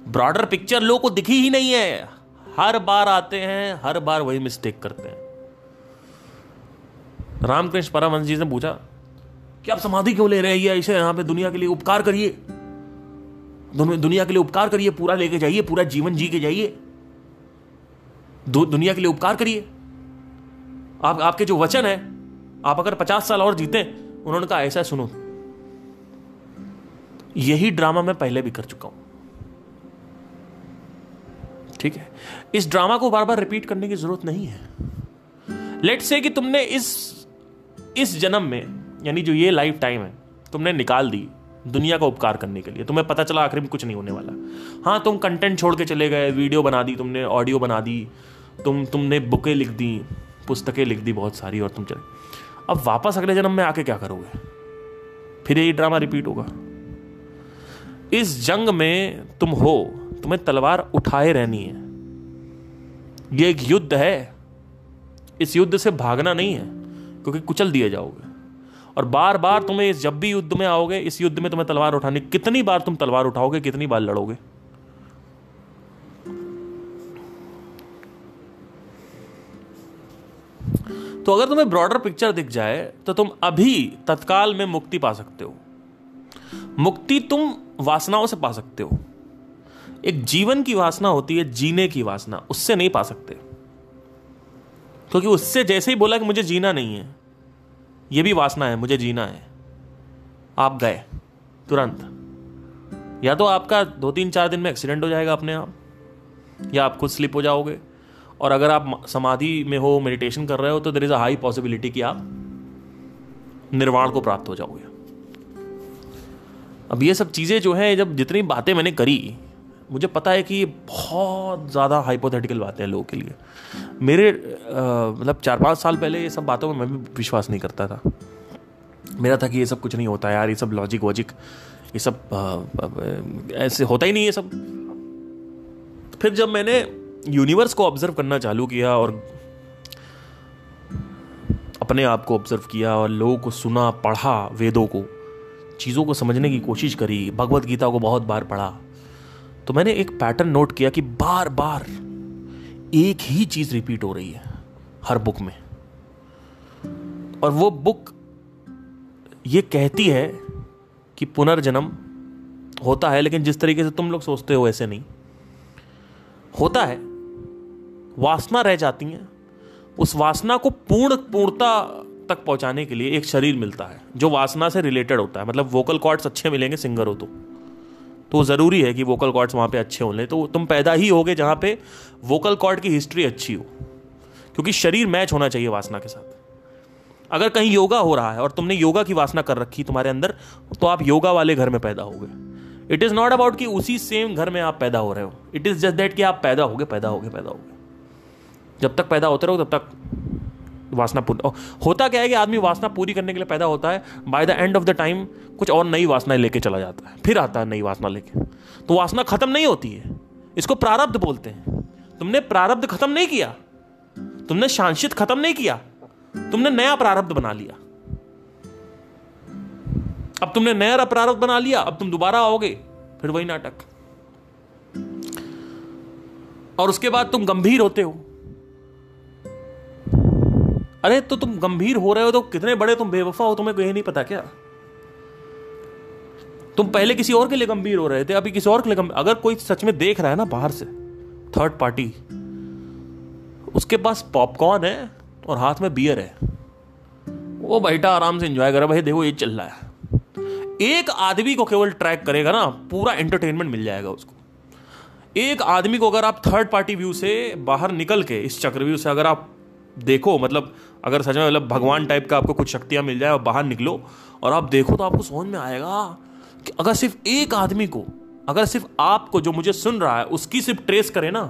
ब्रॉडर पिक्चर लोगों को दिखी ही नहीं है। हर बार आते हैं, हर बार वही मिस्टेक करते हैं। रामकृष्ण परमहंस जी ने पूछा कि आप समाधि क्यों ले रहे हैं? ऐसे यहाँ पे दुनिया के लिए उपकार करिए। दुनिया के लिए उपकार करिए, पूरा लेके जाइए, पूरा जीवन जी के जाइए। दुनिया के लिए उपकार करिए। आप, आपके जो वचन है, आप अगर पचास साल और जीते, उन्होंने कहा, ऐसा सुनो। यही ड्रामा मैं पहले भी कर चुका हूँ। ठीक है? इस ड्रामा को बार बार रिपीट करने की ज़रूरत नहीं है। लेट से कि तुमने इस इस जन्म में, यानी जो ये लाइफ टाइम है, तुमने निकाल दी दुनिया का उपकार करने के लिए। तुम्हें पता चला आखिर में कुछ नहीं होने वाला। हाँ तुम कंटेंट छोड़ के चले गए वीडियो बना दी तुमने ऑडियो बना दी, तुम, तुमने बुकें लिख दी, पुस्तकें लिख दी बहुत सारी और तुम चले। अब वापस अगले जन्म में आके क्या करोगे? फिर यही ड्रामा रिपीट होगा। इस जंग में तुम हो, तुम्हें तलवार उठाए रहनी है। यह एक युद्ध है। इस युद्ध से भागना नहीं है। क्योंकि कुचल दिए जाओगे। और बार बार तुम्हें इस जब भी युद्ध में आओगे, इस युद्ध में तुम्हें तलवार उठानी, कितनी बार तुम तलवार उठाओगे, कितनी बार लड़ोगे? तो अगर तुम्हें ब्रॉडर पिक्चर दिख जाए तो तुम अभी तत्काल में मुक्ति पा सकते हो। मुक्ति तुम वासनाओं से पा सकते हो। एक जीवन की वासना होती है, जीने की वासना, उससे नहीं पा सकते। क्योंकि उससे जैसे ही बोला कि मुझे जीना नहीं है यह भी वासना है, मुझे जीना है। आप गए, तुरंत। या तो आपका दो तीन चार दिन में एक्सीडेंट हो जाएगा अपने आप, या आप खुद स्लिप हो जाओगे। और अगर आप समाधि में हो मेडिटेशन कर रहे हो तो there is a high possibility कि आप निर्वाण को प्राप्त हो जाओगे। अब ये सब चीज़ें जो है जब जितनी बातें मैंने करी, मुझे पता है कि ये बहुत ज़्यादा हाइपोथेटिकल बातें हैं लोगों के लिए। मेरे मतलब चार पाँच साल पहले ये सब बातों में मैं भी विश्वास नहीं करता था। मेरा था कि ये सब कुछ नहीं होता यार, ये सब लॉजिक वॉजिक, ये सब ऐसे होता ही नहीं ये सब। फिर जब मैंने यूनिवर्स को ऑब्ज़र्व करना चालू किया और अपने आप को ऑब्ज़र्व किया और लोगों को सुना, पढ़ा, वेदों को, चीज़ों को समझने की कोशिश करी, भगवत गीता को बहुत बार पढ़ा तो मैंने एक पैटर्न नोट किया कि बार बार एक ही चीज़ रिपीट हो रही है, हर बुक में। और वो बुक ये कहती है कि पुनर्जन्म होता है, लेकिन जिस तरीके से तुम लोग सोचते हो ऐसे नहीं। होता है, वासना रह जाती है, उस वासना को पूर्ण पूर्णता तक पहुँचाने के लिए एक शरीर मिलता है, जो वासना से रिलेटेड होता है। मतलब वोकल कॉर्ड्स अच्छे मिलेंगे सिंगर हो तो। तो ज़रूरी है कि वोकल कॉर्ड्स वहाँ पे अच्छे होने तो तुम पैदा ही होगे जहाँ पे वोकल कॉर्ड की हिस्ट्री अच्छी हो, क्योंकि शरीर मैच होना चाहिए वासना के साथ। अगर कहीं योगा हो रहा है और तुमने योगा की वासना कर रखी तुम्हारे अंदर तो आप योगा वाले घर में पैदा हो गए इट इज़ नॉट अबाउट कि उसी सेम घर में आप पैदा हो रहे हो। इट इज़ जस्ट दैट कि आप पैदा हो गए पैदा हो गए पैदा हो गए जब तक पैदा होते रहो, तब तक वासना पूरी होता क्या है कि आदमी वासना पूरी करने के लिए पैदा होता है by the end of the time कुछ और नई वासनाएँ लेके चला जाता है, फिर आता है नई वासना लेके। तो वासना खत्म नहीं होती है, इसको प्रारब्ध बोलते हैं। तुमने प्रारब्ध खत्म नहीं किया, तुमने शांशित खत्म नहीं किया, तुमने नया प्रारब्ध बना लिया। अब तुमने नया प्रारब्ध बना लिया, अब तुम दोबारा आओगे, फिर वही नाटक। और उसके बाद तुम गंभीर होते हो। अरे तो तुम गंभीर हो रहे हो तो कितने बड़े तुम बेवफा हो, तुम्हें कहीं नहीं पता क्या? तुम पहले किसी और के लिए गंभीर हो रहे थे, अभी किसी और के लिए गंभीर, अगर कोई सच में देख रहा है ना बाहर से थर्ड पार्टी उसके पास पॉपकॉर्न है और हाथ में बियर है। वो बैठा आराम से एंजॉय करे भाई देखो ये चल रहा है। एक आदमी को केवल ट्रैक करेगा ना, पूरा एंटरटेनमेंट मिल जाएगा उसको। एक आदमी को अगर आप थर्ड पार्टी व्यू से बाहर निकल के, इस चक्रव्यूह से अगर आप देखो मतलब अगर सच में मतलब भगवान टाइप का आपको कुछ शक्तियाँ मिल जाए और बाहर निकलो और आप देखो तो आपको समझ में आएगा कि अगर सिर्फ़ एक आदमी को, अगर सिर्फ़ आपको जो मुझे सुन रहा है, उसकी सिर्फ़ ट्रेस करे ना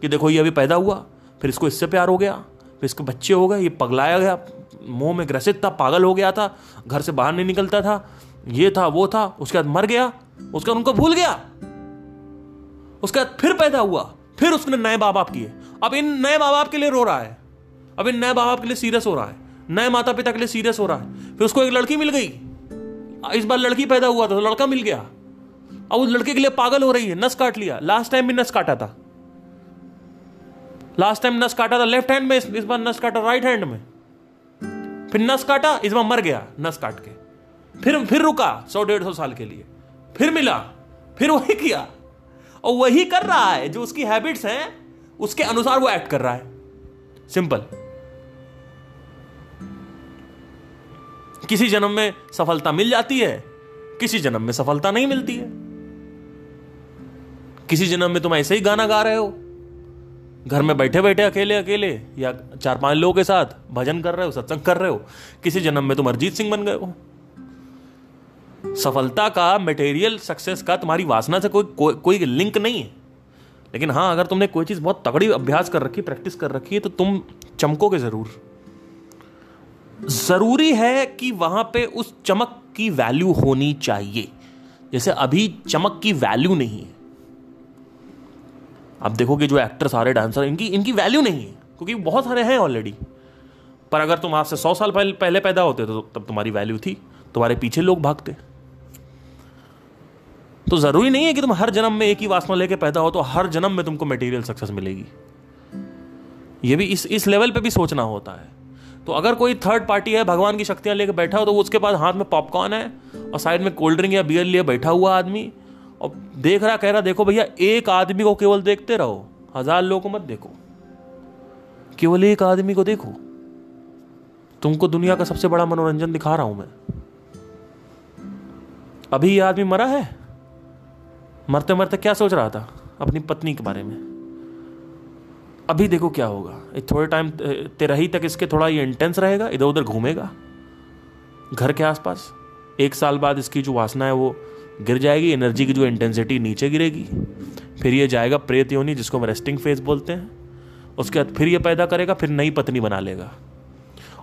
कि देखो ये अभी पैदा हुआ, फिर इसको इससे प्यार हो गया, फिर इसके बच्चे हो गए, ये पगलाया गया, मुँह में ग्रसित था, पागल हो गया था, घर से बाहर नहीं निकलता था, ये था, वो था, उसके बाद मर गया, उसके बाद उनको भूल गया, उसके बाद फिर पैदा हुआ, फिर उसने नए माँ बाप किए। अब इन नए माँ बाप के लिए रो रहा है। इन नए बाप के लिए सीरियस हो रहा है। नए माता पिता के लिए सीरियस हो रहा है। फिर उसको एक लड़की मिल गई। इस बार लड़की पैदा हुआ था तो लड़का मिल गया। अब उस लड़के के लिए पागल हो रही है, नस काट लिया। लास्ट टाइम भी नस काटा था। लास्ट टाइम नस काटा था लेफ़्ट हैंड में, इस बार नस काटा राइट हैंड में। फिर नस काटा, इस बार मर गया, नस काट के। फिर फिर रुका सौ डेढ़ सौ साल के लिए। फिर मिला, फिर वही किया। और वही कर रहा है, जो उसकी हैबिट्स हैं, उसके अनुसार वो एक्ट कर रहा है। सिंपल किसी जन्म में सफलता मिल जाती है किसी जन्म में सफलता नहीं मिलती है। किसी जन्म में तुम ऐसे ही गाना गा रहे हो घर में बैठे बैठे अकेले अकेले या चार पाँच लोगों के साथ भजन कर रहे हो सत्संग कर रहे हो किसी जन्म में तुम अरिजीत सिंह बन गए हो। सफलता का मटेरियल सक्सेस का तुम्हारी वासना से कोई को, कोई लिंक नहीं है। लेकिन हाँ अगर तुमने कोई चीज़ बहुत तगड़ी अभ्यास कर रखी प्रैक्टिस कर रखी है तो तुम चमकोगे ज़रूर। ज़रूरी है कि वहाँ पे उस चमक की वैल्यू होनी चाहिए। जैसे अभी चमक की वैल्यू नहीं है। आप देखोगे जो एक्टर सारे डांसर इनकी इनकी वैल्यू नहीं है, क्योंकि बहुत सारे हैं ऑलरेडी पर अगर तुम आज से सौ साल पहले पहले पैदा होते तो तब तुम्हारी वैल्यू थी, तुम्हारे पीछे लोग भागते। तो ज़रूरी नहीं है कि तुम हर जन्म में एक ही वासना लेके पैदा हो तो हर जन्म में तुमको मटेरियल सक्सेस मिलेगी। ये भी इस इस लेवल पे भी सोचना होता है। तो अगर कोई थर्ड पार्टी है, भगवान की शक्तियाँ लेकर बैठा हो तो उसके पास हाथ में पॉपकॉर्न है और साइड में कोल्ड ड्रिंक या बियर लिए बैठा हुआ आदमी और देख रहा, कह रहा, देखो भैया, एक आदमी को केवल देखते रहो। हज़ार लोगों को मत देखो। केवल एक आदमी को देखो। तुमको दुनिया का सबसे बड़ा मनोरंजन दिखा रहा हूँ मैं। अभी ये आदमी मरा है? मरते मरते क्या सोच रहा था? अपनी पत्नी के बारे में। अभी देखो क्या होगा। थोड़े टाइम तेरही तक इसके थोड़ा ये इंटेंस रहेगा इधर उधर घूमेगा। घर के आसपास, एक साल बाद इसकी जो वासना है वो गिर जाएगी एनर्जी की जो इंटेंसिटी नीचे गिरेगी। फिर ये जाएगा प्रेत योनि जिसको हम रेस्टिंग फ़ेज़ बोलते हैं। उसके बाद फिर ये पैदा करेगा, फिर नई पत्नी बना लेगा।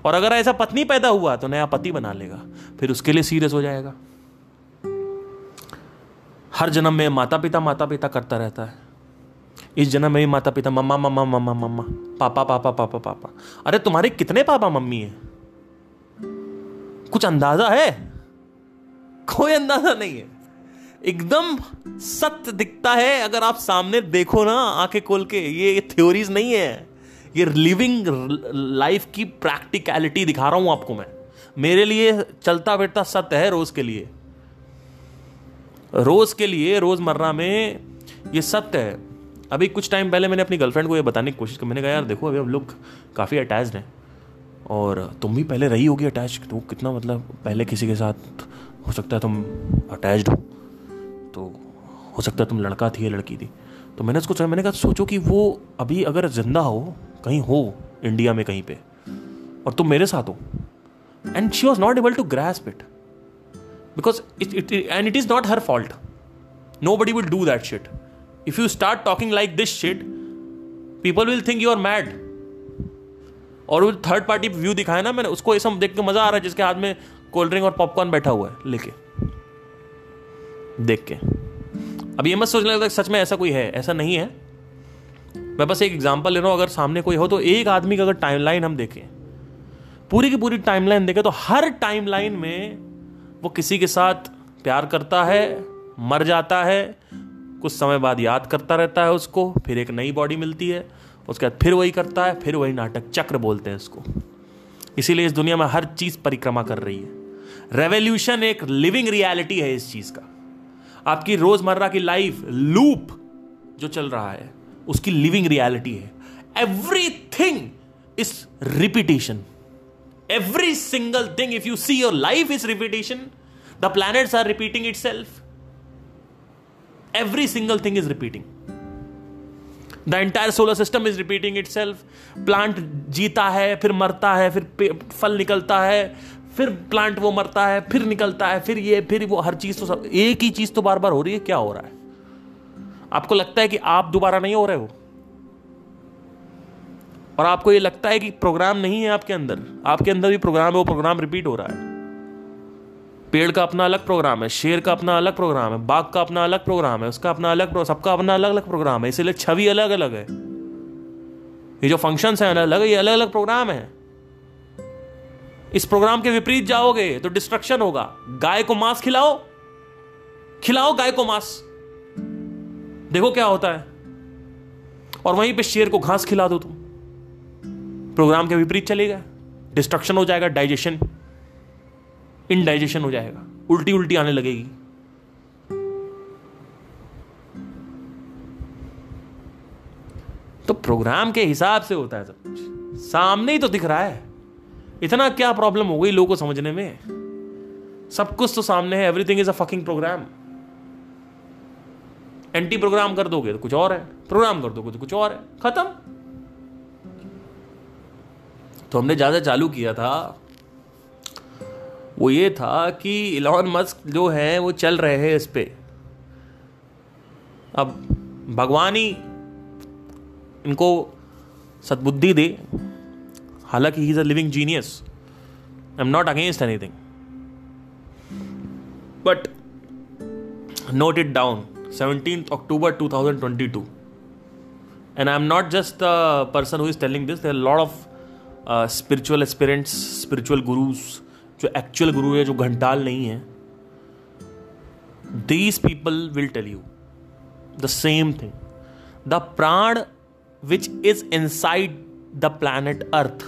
और अगर ऐसा पत्नी पैदा हुआ तो नया पति बना लेगा। फिर उसके लिए सीरियस हो जाएगा। हर जन्म में माता पिता माता पिता करता रहता है। इस जन्म में भी माता पिता मम्मा मम्मा मम्मा मम्मा, पापा पापा पापा पापा। अरे तुम्हारे कितने पापा, मम्मी है? कुछ अंदाज़ा है? कोई अंदाज़ा नहीं है। एकदम सत्य दिखता है, अगर आप सामने देखो ना आँखें खोल के, ये थ्योरीज नहीं है। ये लिविंग लाइफ की प्रैक्टिकलिटी दिखा रहा हूँ आपको मैं। मेरे लिए चलता फिरता सत्य है रोज के लिए। रोज के लिए रोज़मर्रा में ये सत्य है। अभी कुछ टाइम पहले मैंने अपनी गर्लफ्रेंड को ये बताने की कोशिश की, मैंने कहा, यार, देखो, अभी हम लोग काफ़ी अटैच्ड हैं और तुम भी पहले रही होगी अटैच तो कितना मतलब पहले किसी के साथ हो सकता है तुम अटैच्ड हो। तो हो सकता है तुम लड़का थी या लड़की थी। तो मैंने उसको मैंने कहा, सोचो कि वो अभी अगर ज़िंदा हो, कहीं हो इंडिया में कहीं पे, और तुम मेरे साथ हो and she was not able to grasp it because it and it is not her fault nobody will do that shit if you start talking like this shit people will think you are mad और वो third party view दिखाया ना मैंने, उसको ऐसा देख के मज़ा आ रहा है, जिसके हाथ में कोल्ड ड्रिंक और पॉपकॉर्न बैठा हुआ है, लेके। देख के। अब ये मत सोचने लगता सच में ऐसा कोई है, ऐसा नहीं है। मैं बस एक एग्जांपल ले रहा हूँ, अगर सामने कोई हो तो एक आदमी का अगर टाइमलाइन हम देखें, पूरी की पूरी टाइमलाइन देखें तो हर टाइमलाइन में वो किसी के साथ प्यार करता है, मर जाता है कुछ समय बाद याद करता रहता है उसको, फिर एक नई बॉडी मिलती है, उसके बाद फिर वही करता है, फिर वही नाटक, चक्र बोलते हैं इसको। इसीलिए इस दुनिया में हर चीज़ परिक्रमा कर रही है। रेवोल्यूशन एक लिविंग रियलिटी है इस चीज़ का। आपकी रोज़मर्रा की लाइफ लूप जो चल रहा है, उसकी लिविंग रियलिटी है। Everything is repetition every single thing if you see your life is repetition the the are repeating it itself. Every single thing is repeating. The entire solar system is repeating itself plant जीता है, फिर मरता है, फिर फल निकलता है, फिर प्लांट वो मरता है, फिर निकलता है, फिर ये, फिर वो, हर चीज़ तो सब एक ही चीज़ तो बार बार हो रही है, क्या हो रहा है? आपको लगता है कि आप दोबारा नहीं हो रहे हो? और आपको ये लगता है कि प्रोग्राम नहीं है आपके अंदर। आपके अंदर भी प्रोग्राम है, वो प्रोग्राम रिपीट हो रहा है। पेड़ का अपना अलग प्रोग्राम है, शेर का अपना अलग प्रोग्राम है, बाघ का अपना अलग प्रोग्राम है, उसका अपना अलग सबका अपना अलग अलग प्रोग्राम है, इसीलिए छवि अलग अलग है। ये जो फ़ंक्शन है अलग ये अलग अलग प्रोग्राम है। इस प्रोग्राम के विपरीत जाओगे तो डिस्ट्रक्शन होगा। गाय को मांस खिलाओ। खिलाओ गाय को मांस। देखो क्या होता है। और वहीं पे शेर को घास खिला दो तुम। प्रोग्राम के विपरीत चलेगा डिस्ट्रक्शन हो जाएगा डाइजेशन इनडाइजेशन हो जाएगा। उल्टी उल्टी आने लगेगी। तो प्रोग्राम के हिसाब से होता है सब कुछ। सामने ही तो दिख रहा है। इतना क्या प्रॉब्लम हो गई लोगों को समझने में? सब कुछ तो सामने है। Everything is a fucking program anti program कर दोगे तो कुछ और है। प्रोग्राम कर दोगे तो कुछ और है। खत्म। तो हमने ज़्यादा चालू किया था। वो ये था कि इलॉन मस्क जो है, वो चल रहे हैं इस पे। अब भगवान ही इनको सद्बुद्धि दे। हालाँकि he is a living genius I am not against anything but note it down seventeen October 2022 and i'm not just the person who is telling this, there are a lot of spiritual aspirants spiritual gurus जो actual गुरु है, जो घंटाल नहीं है these people will tell you the same thing the प्राण which is inside the planet Earth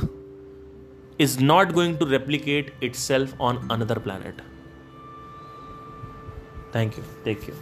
is not going to replicate itself on another planet thank you thank you